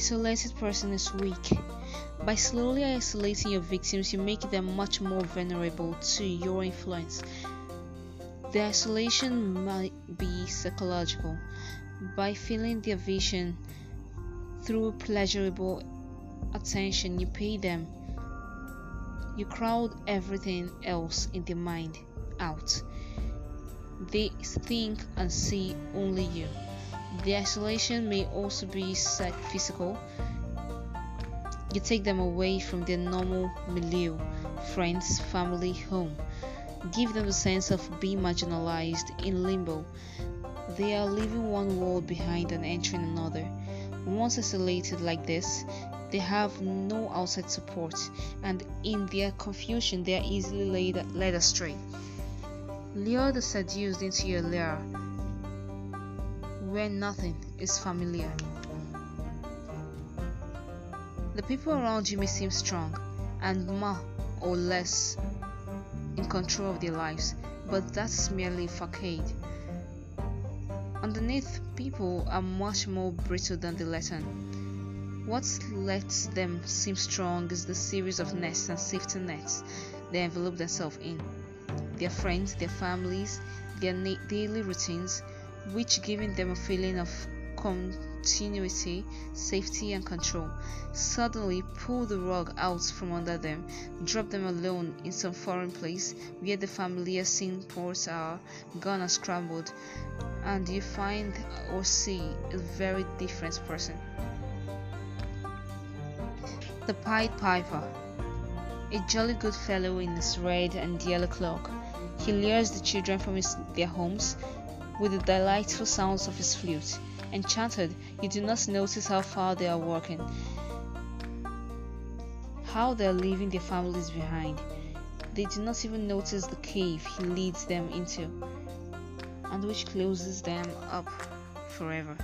isolated person is weak. By slowly isolating your victims, you make them much more vulnerable to your influence. The isolation might be psychological. By feeling their vision through pleasurable attention you pay them, you crowd everything else in their mind out. They think and see only you. The isolation may also be physical. You take them away from their normal milieu, friends, family, home. Give them a sense of being marginalized in limbo. They are leaving one world behind and entering another. Once isolated like this, they have no outside support, and in their confusion, they are easily led, astray. Lure the seduced into your lair where nothing is familiar. The people around may seem strong and more or less in control of their lives, but that's merely facade. Underneath, people are much more brittle than the let on. What lets them seem strong is the series of nests and safety nets they envelop themselves in. Their friends, their families, their daily routines, which giving them a feeling of continuity, safety, and control. Suddenly pull the rug out from under them, drop them alone in some foreign place where the familiar scene ports are gone and scrambled, and you find or see a very different person. The Pied Piper, a jolly good fellow in his red and yellow cloak. He lures the children from his, their homes with the delightful sounds of his flute. Enchanted, you do not notice how far they are walking, how they are leaving their families behind. They do not even notice the cave he leads them into, and which closes them up forever.